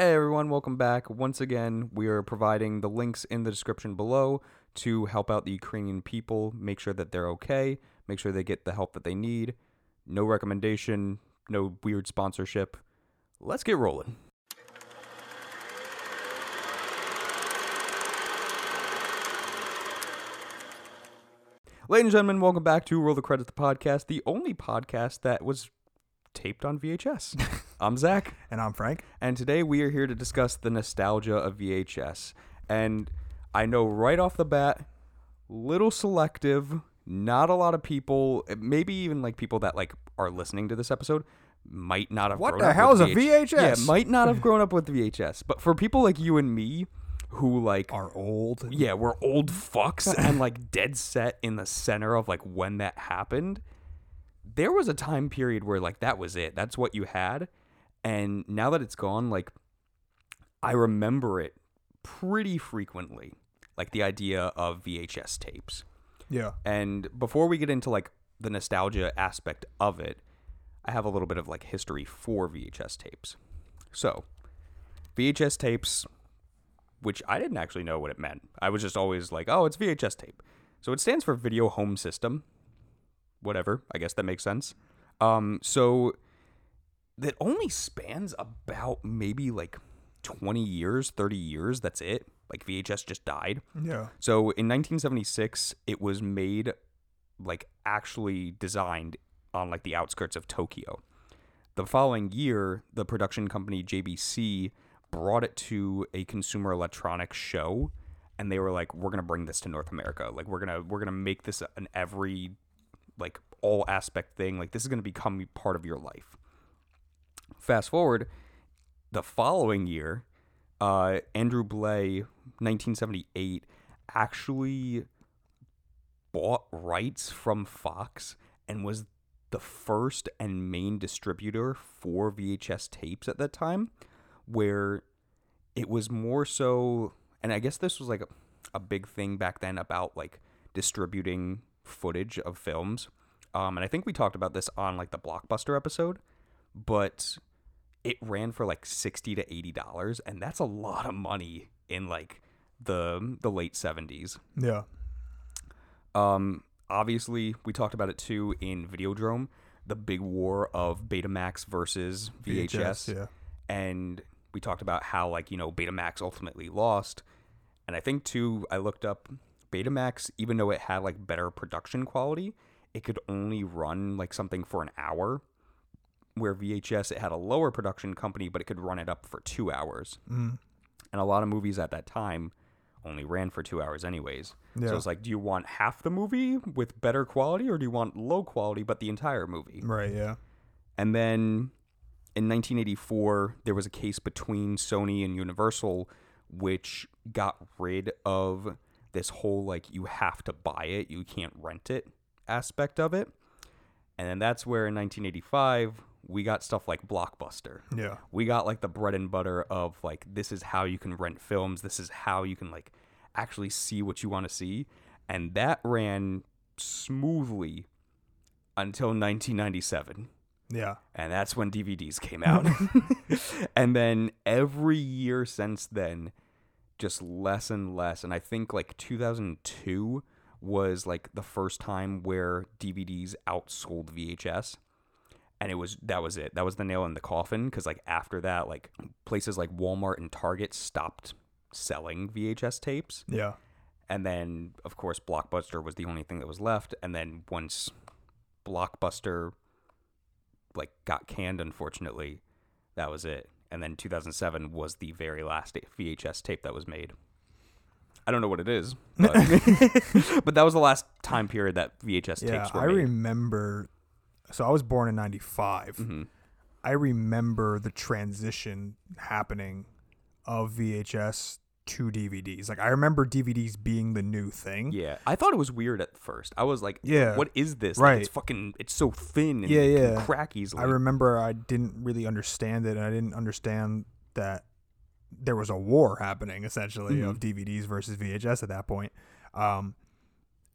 Hey everyone, welcome back. Once again, we are providing the links in the description below to help out the Ukrainian people, make sure that they're okay, make sure they get the help that they need. No recommendation, no weird sponsorship. Let's get rolling. Ladies and gentlemen, welcome back to Roll the Credits, the podcast, the only podcast that was taped on VHS. I'm Zach. And I'm Frank. And today we are here to discuss the nostalgia of VHS. And I know right off the bat, little selective, not a lot of people, maybe even like people that like are listening to this episode might not have What the hell is a VHS? Yeah, might not have grown up with VHS. But for people like you and me who like Are old. yeah, we're old fucks and like dead set in the center of like when that happened. There was a time period where like that was it. That's what you had. And now that it's gone, like I remember it pretty frequently. Like the idea of VHS tapes. Yeah. And before we get into like the nostalgia aspect of it, I have a little bit of like history for VHS tapes. So, VHS tapes, which I didn't actually know what it meant. I was just always like, oh, it's VHS tape. So it stands for Video Home System. Whatever. I guess that makes sense. Um, so that only spans about maybe like 20 years, 30 years. That's it. Like VHS just died. Yeah. So in 1976, it was made like actually designed on like the outskirts of Tokyo. The following year, the production company JVC brought it to a consumer electronics show and they were like we're going to bring this to North America. Like we're going to we're going to make this an every like all aspect thing. Like this is going to become part of your life. Fast forward the following year, uh, Andrew Blay, 1978, actually bought rights from Fox and was the first and main distributor for VHS tapes at that time, where it was more so, and I guess this was like a, a big thing back then about like distributing footage of films. Um, and I think we talked about this on like the Blockbuster episode, but it ran for like 60 to 80 dollars and that's a lot of money in like the the late 70s Yeah. um obviously we talked about it too in videodrome the big war of betamax versus vhs, Yeah. and we talked about how like you know betamax ultimately lost and i think too i looked up betamax even though it had like better production quality it could only run like something for an hour where vhs it had a lower production company but it could run it up for two hours Mm. and a lot of movies at that time only ran for two hours anyways Yeah. so it's like do you want half the movie with better quality or do you want low quality but the entire movie Right. Yeah. and then in 1984, there was a case between Sony and Universal, which got rid of this whole like you have to buy it, you can't rent it aspect of it. And then that's where in 1985, we got stuff like Blockbuster. Yeah. We got like the bread and butter of like this is how you can rent films, this is how you can like actually see what you want to see. And that ran smoothly until 1997 Yeah. and that's when DVDs came out. and then every year since then, just less and less. And I think like 2002 was like the first time where DVDs outsold VHS. And it was that was it. That was the nail in the coffin because like after that, like places like Walmart and Target stopped selling VHS tapes. Yeah. And then, of course, Blockbuster was the only thing that was left. And then once Blockbuster like got canned, unfortunately, that was it. And then 2007 was the very last VHS tape that was made. I don't know what it is, but, but that was the last time period that VHS Yeah. tapes were I made. remember. So I was born in '95. Mhm. I remember the transition happening of VHS to DVDs. Like I remember DVDs being the new thing. Yeah, I thought it was weird at first. I was like, Yeah. what is this? Like, Right. it's fucking, it's so thin and Yeah, yeah. crack easily. I remember I didn't really understand it, and I didn't understand that there was a war happening essentially of DVDs versus VHS at that point. Um,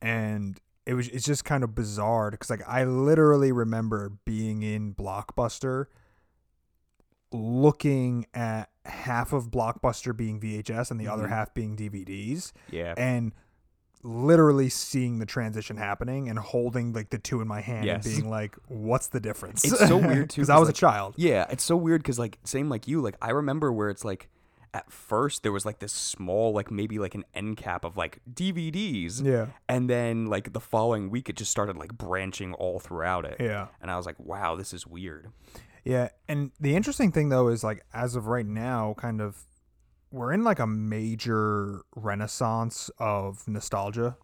and it was it's just kind of bizarre because like I literally remember being in Blockbuster, looking at half of Blockbuster being VHS and the other Mhm. half being DVDs, Yeah. and literally seeing the transition happening and holding like the two in my hand Yes. and being like, "What's the difference?" It's so weird, too, because I was like, a child. Yeah, it's so weird because like same like you, like I remember where it's like at first there was like this small like maybe like an end cap of like DVDs, Yeah, and then like the following week it just started like branching all throughout it, yeah. and I was like, wow, this is weird. Yeah, and the interesting thing though is like as of right now, kind of we're in like a major renaissance of nostalgia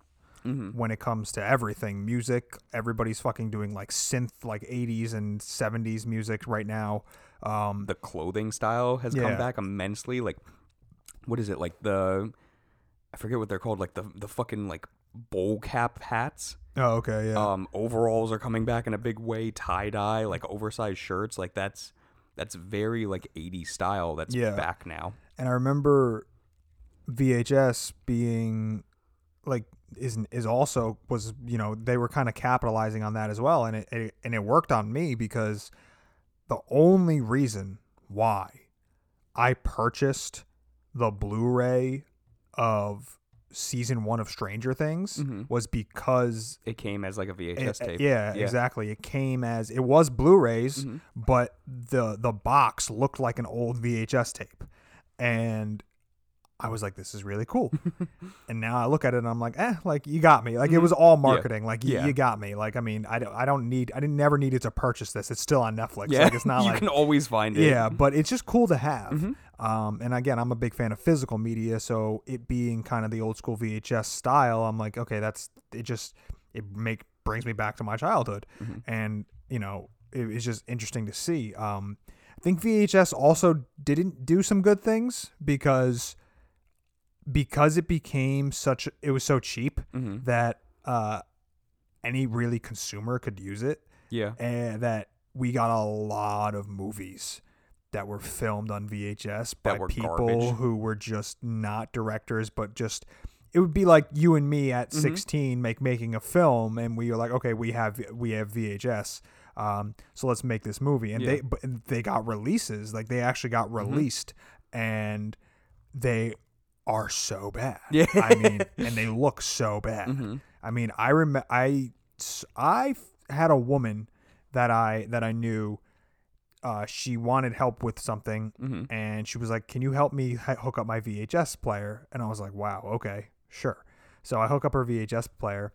Mm-hmm. when it comes to everything music. Everybody's fucking doing like synth, like 80s and 70s music right now. Um, The clothing style has Yeah. come back immensely. Like, what is it like the? I forget what they're called. Like the the fucking like bowl cap hats. oh, okay, yeah, Um, overalls are coming back in a big way. Tie dye, like oversized shirts, like that's that's very like 80s style. That's Yeah. back now. and I remember VHS being like is is also was you know they were kind of capitalizing on that as well, and it, it and it worked on me because the only reason why I purchased the Blu-ray of season one of Stranger Things Mhm. was because It came as like a it- VHS tape. yeah, Yeah. exactly. It came as it was Blu-rays, Mhm. but the the box looked like an old VHS tape, and I was like, "This is really cool." and now I look at it and I'm like, "Eh, like you got me." Like it Mhm. was all Yeah. marketing. Like you, Yeah. you got me. Like I mean, I don't I don't need I didn't never needed to purchase this. It's still on Netflix. Yeah, Like it's not you like can always find it. yeah, but it's just cool to have. Mhm. Um, and again, I'm a big fan of physical media, so it being kind of the old school VHS style, I'm like, okay, that's it. Just it make brings me back to my childhood, Mhm. and you know, it, it's just interesting to see. Um, I think VHS also didn't do some good things because because it became such it was so cheap Mhm. that uh, any really consumer could use it Yeah. and that we got a lot of movies that were filmed on VHS by people garbage. who were just not directors, but just it would be like you and me at Mhm. 16 make making a film, and we were like, okay, we have we have VHS, um, so let's make this movie, and Yeah. they but they got releases, like they actually got released, and they are so bad. Yeah. I mean, and they look so bad. Mhm. I mean, I remember I I had a woman that I that I knew. Uh, she wanted help with something, Mhm. and she was like, "Can you help me hook up my VHS player?" And I was like, "Wow, okay, sure." So I hook up her VHS player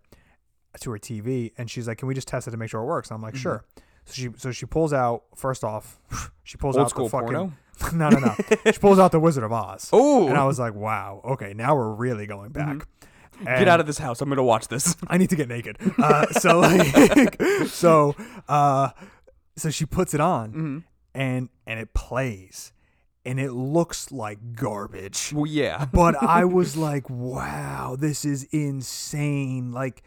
to her TV, and she's like, "Can we just test it to make sure it works?" And I'm like, Mhm. "Sure." So she so she pulls out first off, she pulls Old out the fucking porno. no no no. she pulls out the Wizard of Oz. Oh, And I was like, wow, okay, now we're really going back. get out of this house. I'm gonna watch this. I need to get naked. Uh, so like, so uh, so she puts it on hmm and and it plays, and it looks like garbage. Well, yeah. But I was like, wow, this is insane. Like.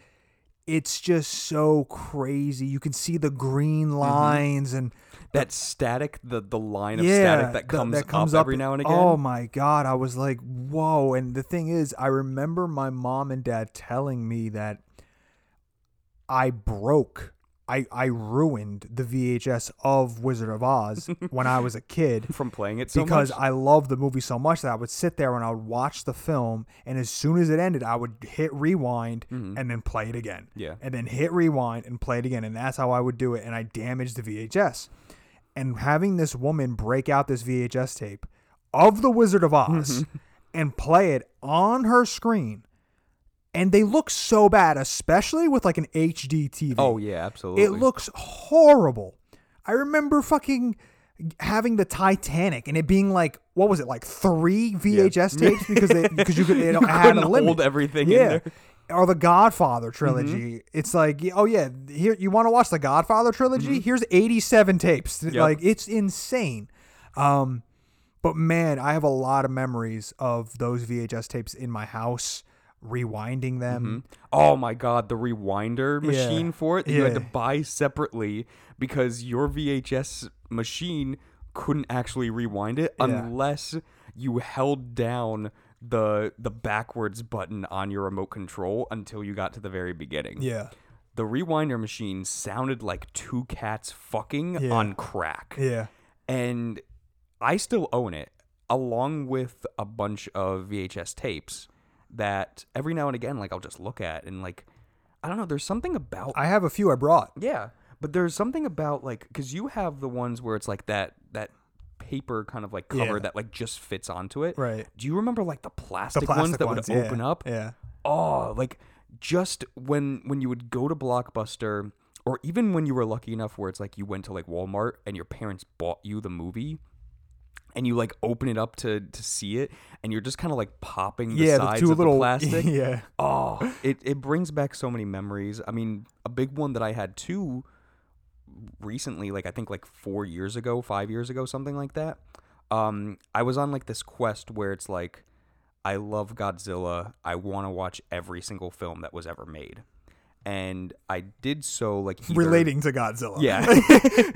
It's just so crazy. You can see the green mm-hmm. lines and that static, the the line of yeah, static that th- comes, up, every now and oh again. Oh my god, I was like, whoa! And the thing is, I remember my mom and dad telling me that I broke, I I ruined the VHS of Wizard of Oz when I was a kid. from playing it so because much. I loved the movie so much that I would sit there and I would watch the film, and as soon as it ended, I would hit rewind Mhm. and then play it again yeah. and then hit rewind and play it again. And that's how I would do it. And I damaged the VHS. And having this woman break out this VHS tape of The Wizard of Oz and play it on her screen. And they look so bad, especially with like an HD TV. Oh yeah, absolutely. It looks horrible. I remember fucking having the Titanic and it being like, what was it, like three VHS tapes because they because you could it you had a limit hold everything in yeah. there. Or the Godfather trilogy. It's like, oh yeah, here you want to watch the Godfather trilogy? Here's 87 tapes. Like it's insane. Um but man, I have a lot of memories of those VHS tapes in my house, rewinding them. Mm-hmm. Oh my god, the rewinder Yeah. machine for it that you had to buy separately because your VHS machine couldn't actually rewind it Yeah. unless you held down the the backwards button on your remote control until you got to the very beginning. Yeah. The rewinder machine sounded like two cats fucking Yeah. on crack. Yeah. And I still own it. along with a bunch of VHS tapes that every now and again, like I'll just look at and like, I don't know. There's something about I have a few I brought. yeah, but there's something about like because you have the ones where it's like that that paper kind of like cover Yeah. that like just fits onto it. Right. Do you remember like the plastic ones that ones, would yeah. open up? Yeah. oh like just when when you would go to blockbuster or even when you were lucky enough where it's like you went to like walmart and your parents bought you the movie and you like open it up to to see it and you're just kind of like popping the yeah, sides the two of little the plastic. Yeah. oh it, it brings back so many memories. I mean a big one that i had too recently like i think like four years ago five years ago something like that um i was on like this quest where it's like i love godzilla. I want to watch every single film that was ever made and i did so like either- Relating to Godzilla. yeah.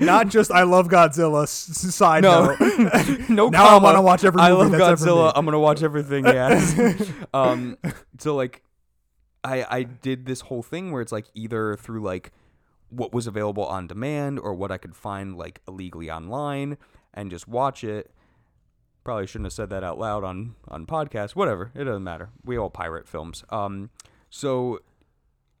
Not just I love Godzilla. s- Side no. note. no Now I comma. wanna watch every i love godzilla. i'm gonna watch everything yeah. Um so like i i did this whole thing where it's like either through like what was available on demand or what i could find like illegally online and just watch it. Probably shouldn't have said that out loud on on podcast. Whatever. It doesn't matter. We all pirate films. Um so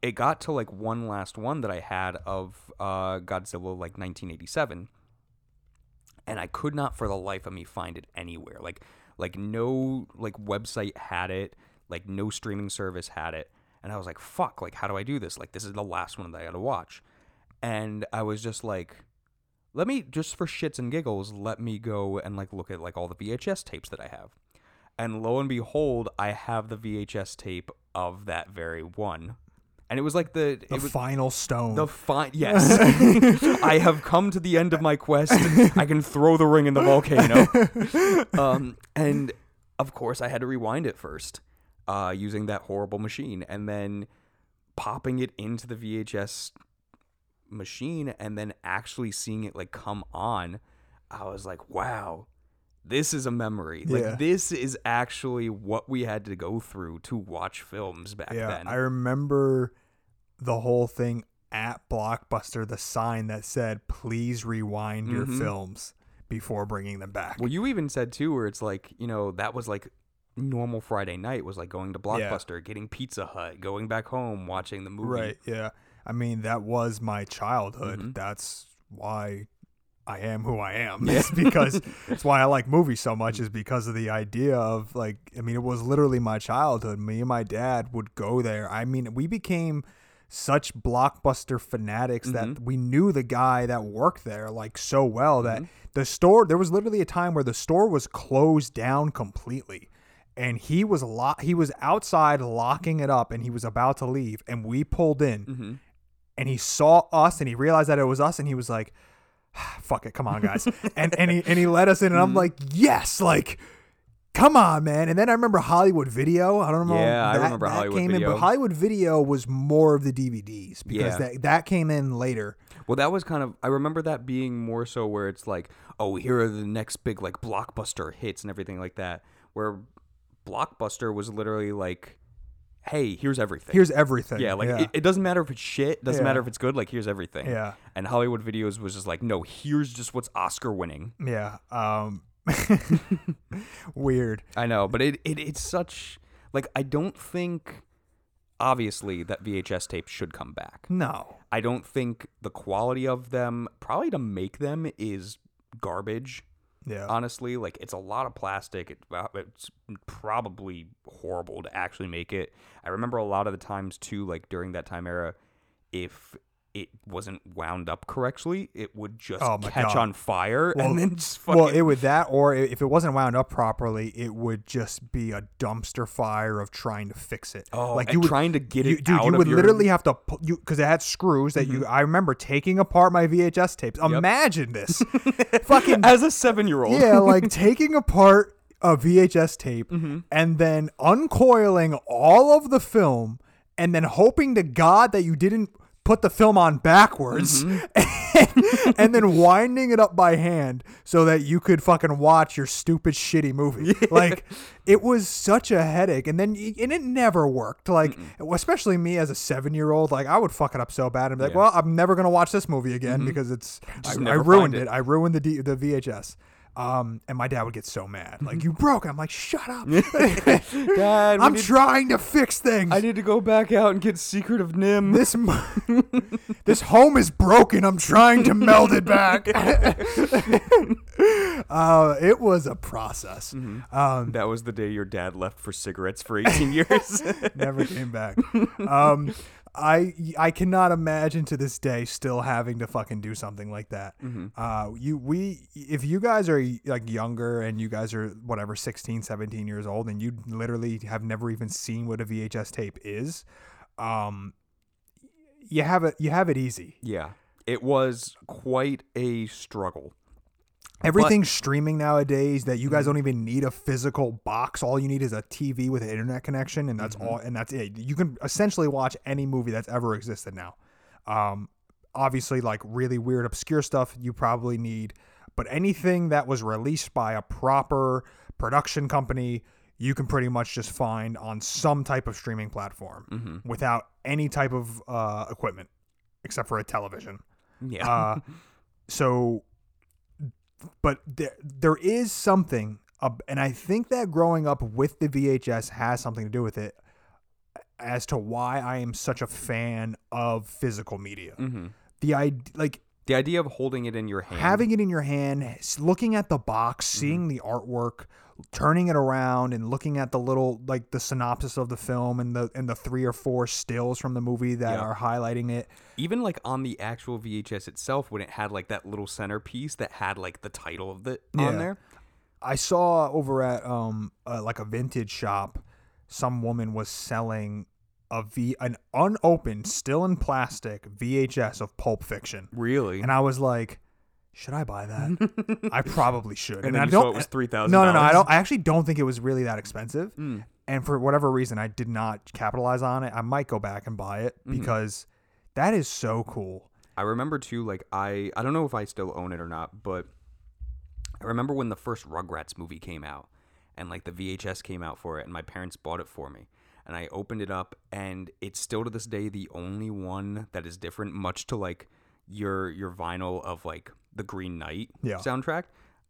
it got to like one last one that i had of uh godzilla like 1987 and I could not for the life of me find it anywhere. Like like no like website had it, like no streaming service had it. And I was like, fuck, like how do I do this? Like this is the last one that I got to watch. And I was just like let me just for shits and giggles, let me go and like look at like all the VHS tapes that I have. And lo and behold, I have the VHS tape of that very one. And it was like the The it was, final stone. the fine, yes. I have come to the end of my quest. I can throw the ring in the volcano. Um, and of course, I had to rewind it first, uh, using that horrible machine, and then popping it into the VHS machine, and then actually seeing it like come on. I was like, wow. This is a memory. Yeah. Like this is actually what we had to go through to watch films back yeah, then. I remember the whole thing at Blockbuster. The sign that said, "Please rewind your Mhm. films before bringing them back." Well, you even said too, where it's like, you know, that was like normal Friday night was like going to Blockbuster, getting Pizza Hut, going back home, watching the movie. Right. Yeah. I mean, that was my childhood. Mhm. That's why I am who I am. Yeah. It's because it's why I like movies so much is because of the idea of like I mean, it was literally my childhood. Me and my dad would go there. I mean, we became such blockbuster fanatics Mm-hmm. that we knew the guy that worked there like so well that Mm-hmm. the store there was literally a time where the store was closed down completely and he was lo- he was outside locking it up and he was about to leave and we pulled in Mm-hmm. and he saw us and he realized that it was us and he was like fuck it come on guys and and he and he let us in and Mm-hmm. I'm like yes like come on man and then I remember Hollywood Video I don't know Yeah, I that, remember that Hollywood came in but Hollywood Video was more of the DVDs because Yeah. that that came in later Well, that was kind of. I remember that being more so where it's like, oh, here are the next big like blockbuster hits and everything like that. Where Blockbuster was literally like, hey, here's everything. here's everything yeah, like yeah, It, it doesn't matter if it's shit. Doesn't Yeah. matter if it's good. Like here's everything. yeah. And Hollywood Videos was just like, no, here's just what's Oscar winning. yeah um weird I know, but it, it it's such like I don't think obviously that VHS tapes should come back. no I don't think the quality of them probably to make them is garbage. yeah Honestly, like it's a lot of plastic. It, uh, it's probably horrible to actually make it. I remember a lot of the times too, like during that time era, if it wasn't wound up correctly, it would just Oh catch God. on fire Well- and then just fucking Well, it would that, or if it wasn't wound up properly, it would just be a dumpster fire of trying to fix it. oh, like you would, trying to get you, it dude, you would your- literally have to pu- you because it had screws that Mm-hmm. you. I remember taking apart my VHS tapes. Imagine this, fucking as a seven year old. yeah, like taking apart a VHS tape Mm-hmm. and then uncoiling all of the film and then hoping to God that you didn't put the film on backwards Mm-hmm. and, and then winding it up by hand so that you could fucking watch your stupid shitty movie. Like it was such a headache and then and it never worked. Like especially me as a 7-year-old, like I would fuck it up so bad and be like, Yeah. Mm-hmm. "Well, I'm never going to watch this movie again because it's I, I ruined it. it. I ruined the D, the VHS." Um, and my dad would get so mad, like you broke. I'm like, shut up. Dad, we I'm need- trying to fix things. I need to go back out and get Secret of NIMH. this mo- this home is broken. I'm trying to meld it back. uh, it was a process. Um, that was the day your dad left for cigarettes for 18 years. never came back. Um, I I cannot imagine to this day still having to fucking do something like that. Uh, you we if you guys are like younger and you guys are whatever 16, 17 years old and you literally have never even seen what a VHS tape is, um, you have it you have it easy. yeah, it was quite a struggle. Everything's streaming nowadays that you guys don't even need a physical box. All you need is a TV with an internet connection, and that's all. And that's it. You can essentially watch any movie that's ever existed now. Um, obviously, like really weird, obscure stuff you probably need, but anything that was released by a proper production company, you can pretty much just find on some type of streaming platform without any type of uh, equipment, except for a television. Yeah. Uh, so, but there there is something, uh, and I think that growing up with the VHS has something to do with it, as to why I am such a fan of physical media. hmm The idea, like The idea of holding it in your hand. having it in your hand, looking at the box, seeing the artwork, turning it around, and looking at the little like the synopsis of the film and the and the three or four stills from the movie that Yeah. are highlighting it. even like on the actual VHS itself, when it had like that little centerpiece that had like the title of the Yeah. on there. I saw over at um uh, like a vintage shop, some woman was selling a V an unopened, still in plastic VHS of Pulp Fiction, Really? and I was like, should I buy that? I probably should. And I then you don't. it was $3,000. No, no, no. I don't. I actually don't think it was really that expensive. Mm. And for whatever reason, I did not capitalize on it. I might go back and buy it Mm-hmm. because that is so cool. I remember too, like I I don't know if I still own it or not, but I remember when the first Rugrats movie came out and like the VHS came out for it and my parents bought it for me. And I opened it up and it's still to this day the only one that is different, much to like your your vinyl of like the Green Knight Yeah. soundtrack.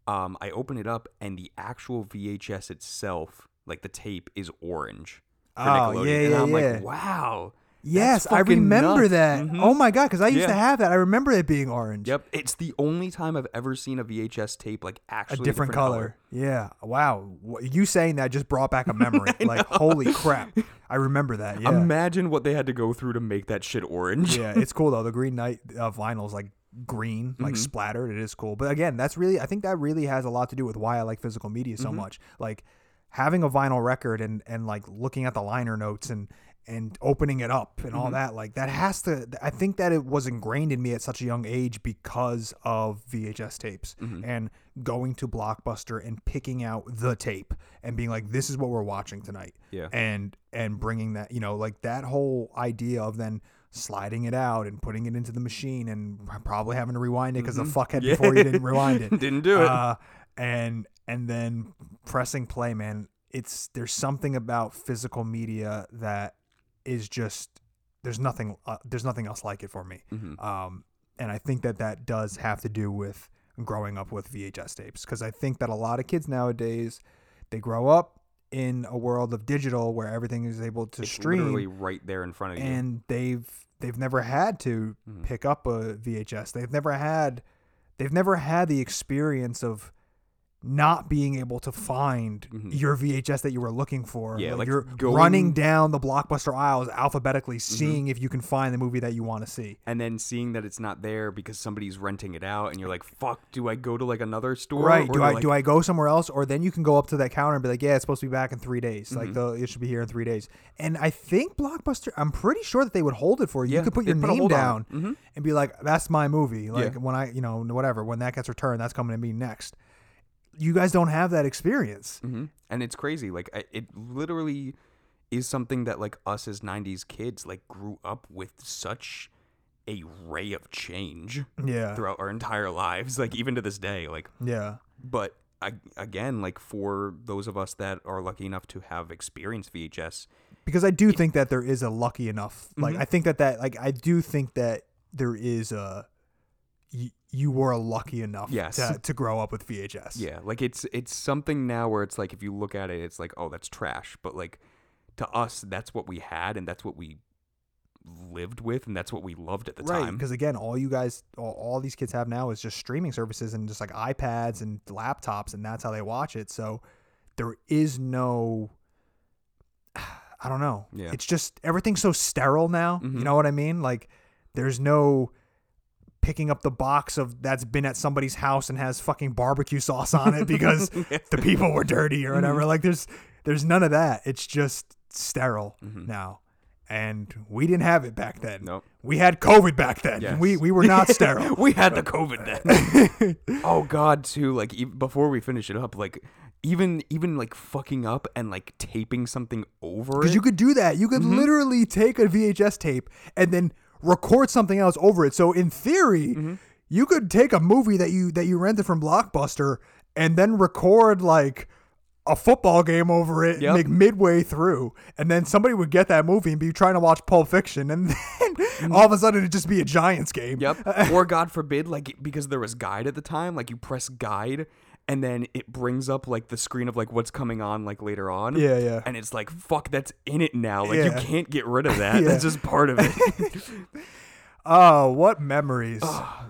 Um, I open it up and the actual VHS itself, like the tape, is orange. Oh, Nickelodeon. yeah, and yeah, I'm yeah. like, wow. Yes, I remember nuts. that. Mhm. Oh my god, because I used to have that. I remember it being orange. Yep, it's the only time I've ever seen a VHS tape like actually a actually different, color. Yeah. Wow. You saying that just brought back a memory. like, holy crap. I remember that. Yeah. Imagine what they had to go through to make that shit orange. yeah, it's cool though. The Green Knight uh, vinyl is like green, like Mm-hmm. splattered. It is cool. But again, that's really I think that really has a lot to do with why I like physical media Mm-hmm. so much. Like having a vinyl record and and like looking at the liner notes and and opening it up and Mm-hmm. all that like that has to i think that it was ingrained in me at such a young age because of vhs tapes Mm-hmm. and going to blockbuster and picking out the tape and being like this is what we're watching tonight Yeah. and and bringing that you know like that whole idea of then sliding it out and putting it into the machine and probably having to rewind it because the fuckhead Mm-hmm. Yeah. before you didn't rewind it Didn't do it. uh, and and then pressing play man it's there's something about physical media that is just there's nothing uh, there's nothing else like it for me Mhm. um and i think that that does have to do with growing up with vhs tapes because i think that a lot of kids nowadays they grow up in a world of digital where everything is able to It's stream literally right there in front of you. and they've they've never had to Mhm. pick up a VHS. They've never had they've never had the experience of not being able to find Mhm. your VHS that you were looking for. Yeah, like you're going- running down the blockbuster aisles alphabetically, Mm-hmm. seeing if you can find the movie that you want to see. and then seeing that it's not there because somebody's renting it out, and you're like, "Fuck, do I go to like another store?" Right? Or Do I like, do I go somewhere else, or then you can go up to that counter and be like, "Yeah, it's supposed to be back in three days. Like Mhm. the it should be here in three days." And I think Blockbuster, I'm pretty sure that they would hold it for you. Yeah, you could put your name on down. Mhm. and be like, "That's my movie." Like Yeah. when I, you know, whatever. When that gets returned, that's coming to me next. You guys don't have that experience. hmm And it's crazy. Like I, it literally is something that like us as '90s kids like grew up with such a ray of change Yeah, throughout our entire lives. Like even to this day. Like, yeah, but I, again, like for those of us that are lucky enough to have experienced VHS, because I do think that there is a lucky enough. Like Mhm. I think that that like I do think that there is a y- you were lucky enough Yes. to, to grow up with VHS. Yeah, like it's it's something now where it's like if you look at it, it's like oh that's trash, but like to us that's what we had and that's what we lived with and that's what we loved at the Right, time. because again, all you guys, all, all these kids have now is just streaming services and just like iPads and laptops, and that's how they watch it. So there is no, I don't know. Yeah. It's just everything's so sterile now. Mhm. You know what I mean? Like there's no picking up the box of that's been at somebody's house and has fucking barbecue sauce on it because the people were dirty or whatever. Like there's there's none of that. It's just sterile Mhm. now. And we didn't have it back then. Nope. We had COVID back then. Yes. We we were not sterile. we had the COVID then. oh God, too. Like e- before we finish it up, like even even like fucking up and like taping something over Because you could do that. You could literally take a VHS tape and then record something else over it. So in theory, Mm-hmm. you could take a movie that you that you rented from Blockbuster and then record like a football game over it Yep. like midway through and then somebody would get that movie and be trying to watch Pulp Fiction and then all of a sudden it'd just be a Giants game. Mm-hmm. Yep. or God forbid, like because there was guide at the time, like you press guide and then it brings up like the screen of like what's coming on like later on. Yeah, yeah. And it's like fuck, that's in it now. Like you can't get rid of that. Yeah. That's just part of it. Oh, what memories.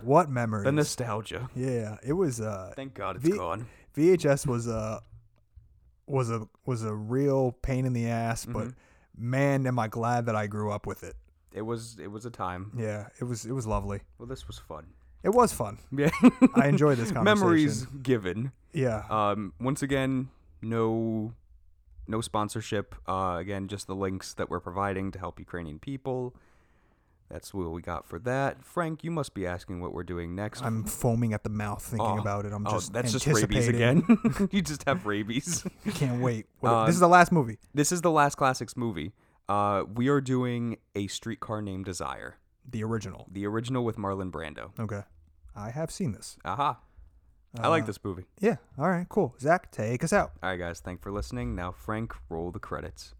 what memories. the nostalgia. yeah, it was uh Thank God it's V- gone. VHS was a was a was a real pain in the ass, but Mm-hmm. man, am I glad that I grew up with it. It was it was a time. Yeah, it was it was lovely. Well, this was fun. It was fun. Yeah. I enjoyed this conversation. Memories given. Yeah. Um, once again, no, no sponsorship. Uh, again, just the links that we're providing to help Ukrainian people. That's what we got for that. Frank, you must be asking what we're doing next. I'm foaming at the mouth thinking Oh, about it. I'm oh, just that's just rabies again. you just have rabies. Can't wait. What- Uh, this is the last movie. this is the last classics movie. Uh, we are doing a streetcar named Desire, The original. the original with Marlon Brando. Okay. I have seen this. Aha! I like Uh, this movie. Yeah. All right. Cool. Zach, take us out. All right, guys. Thanks for listening. Now, Frank, roll the credits.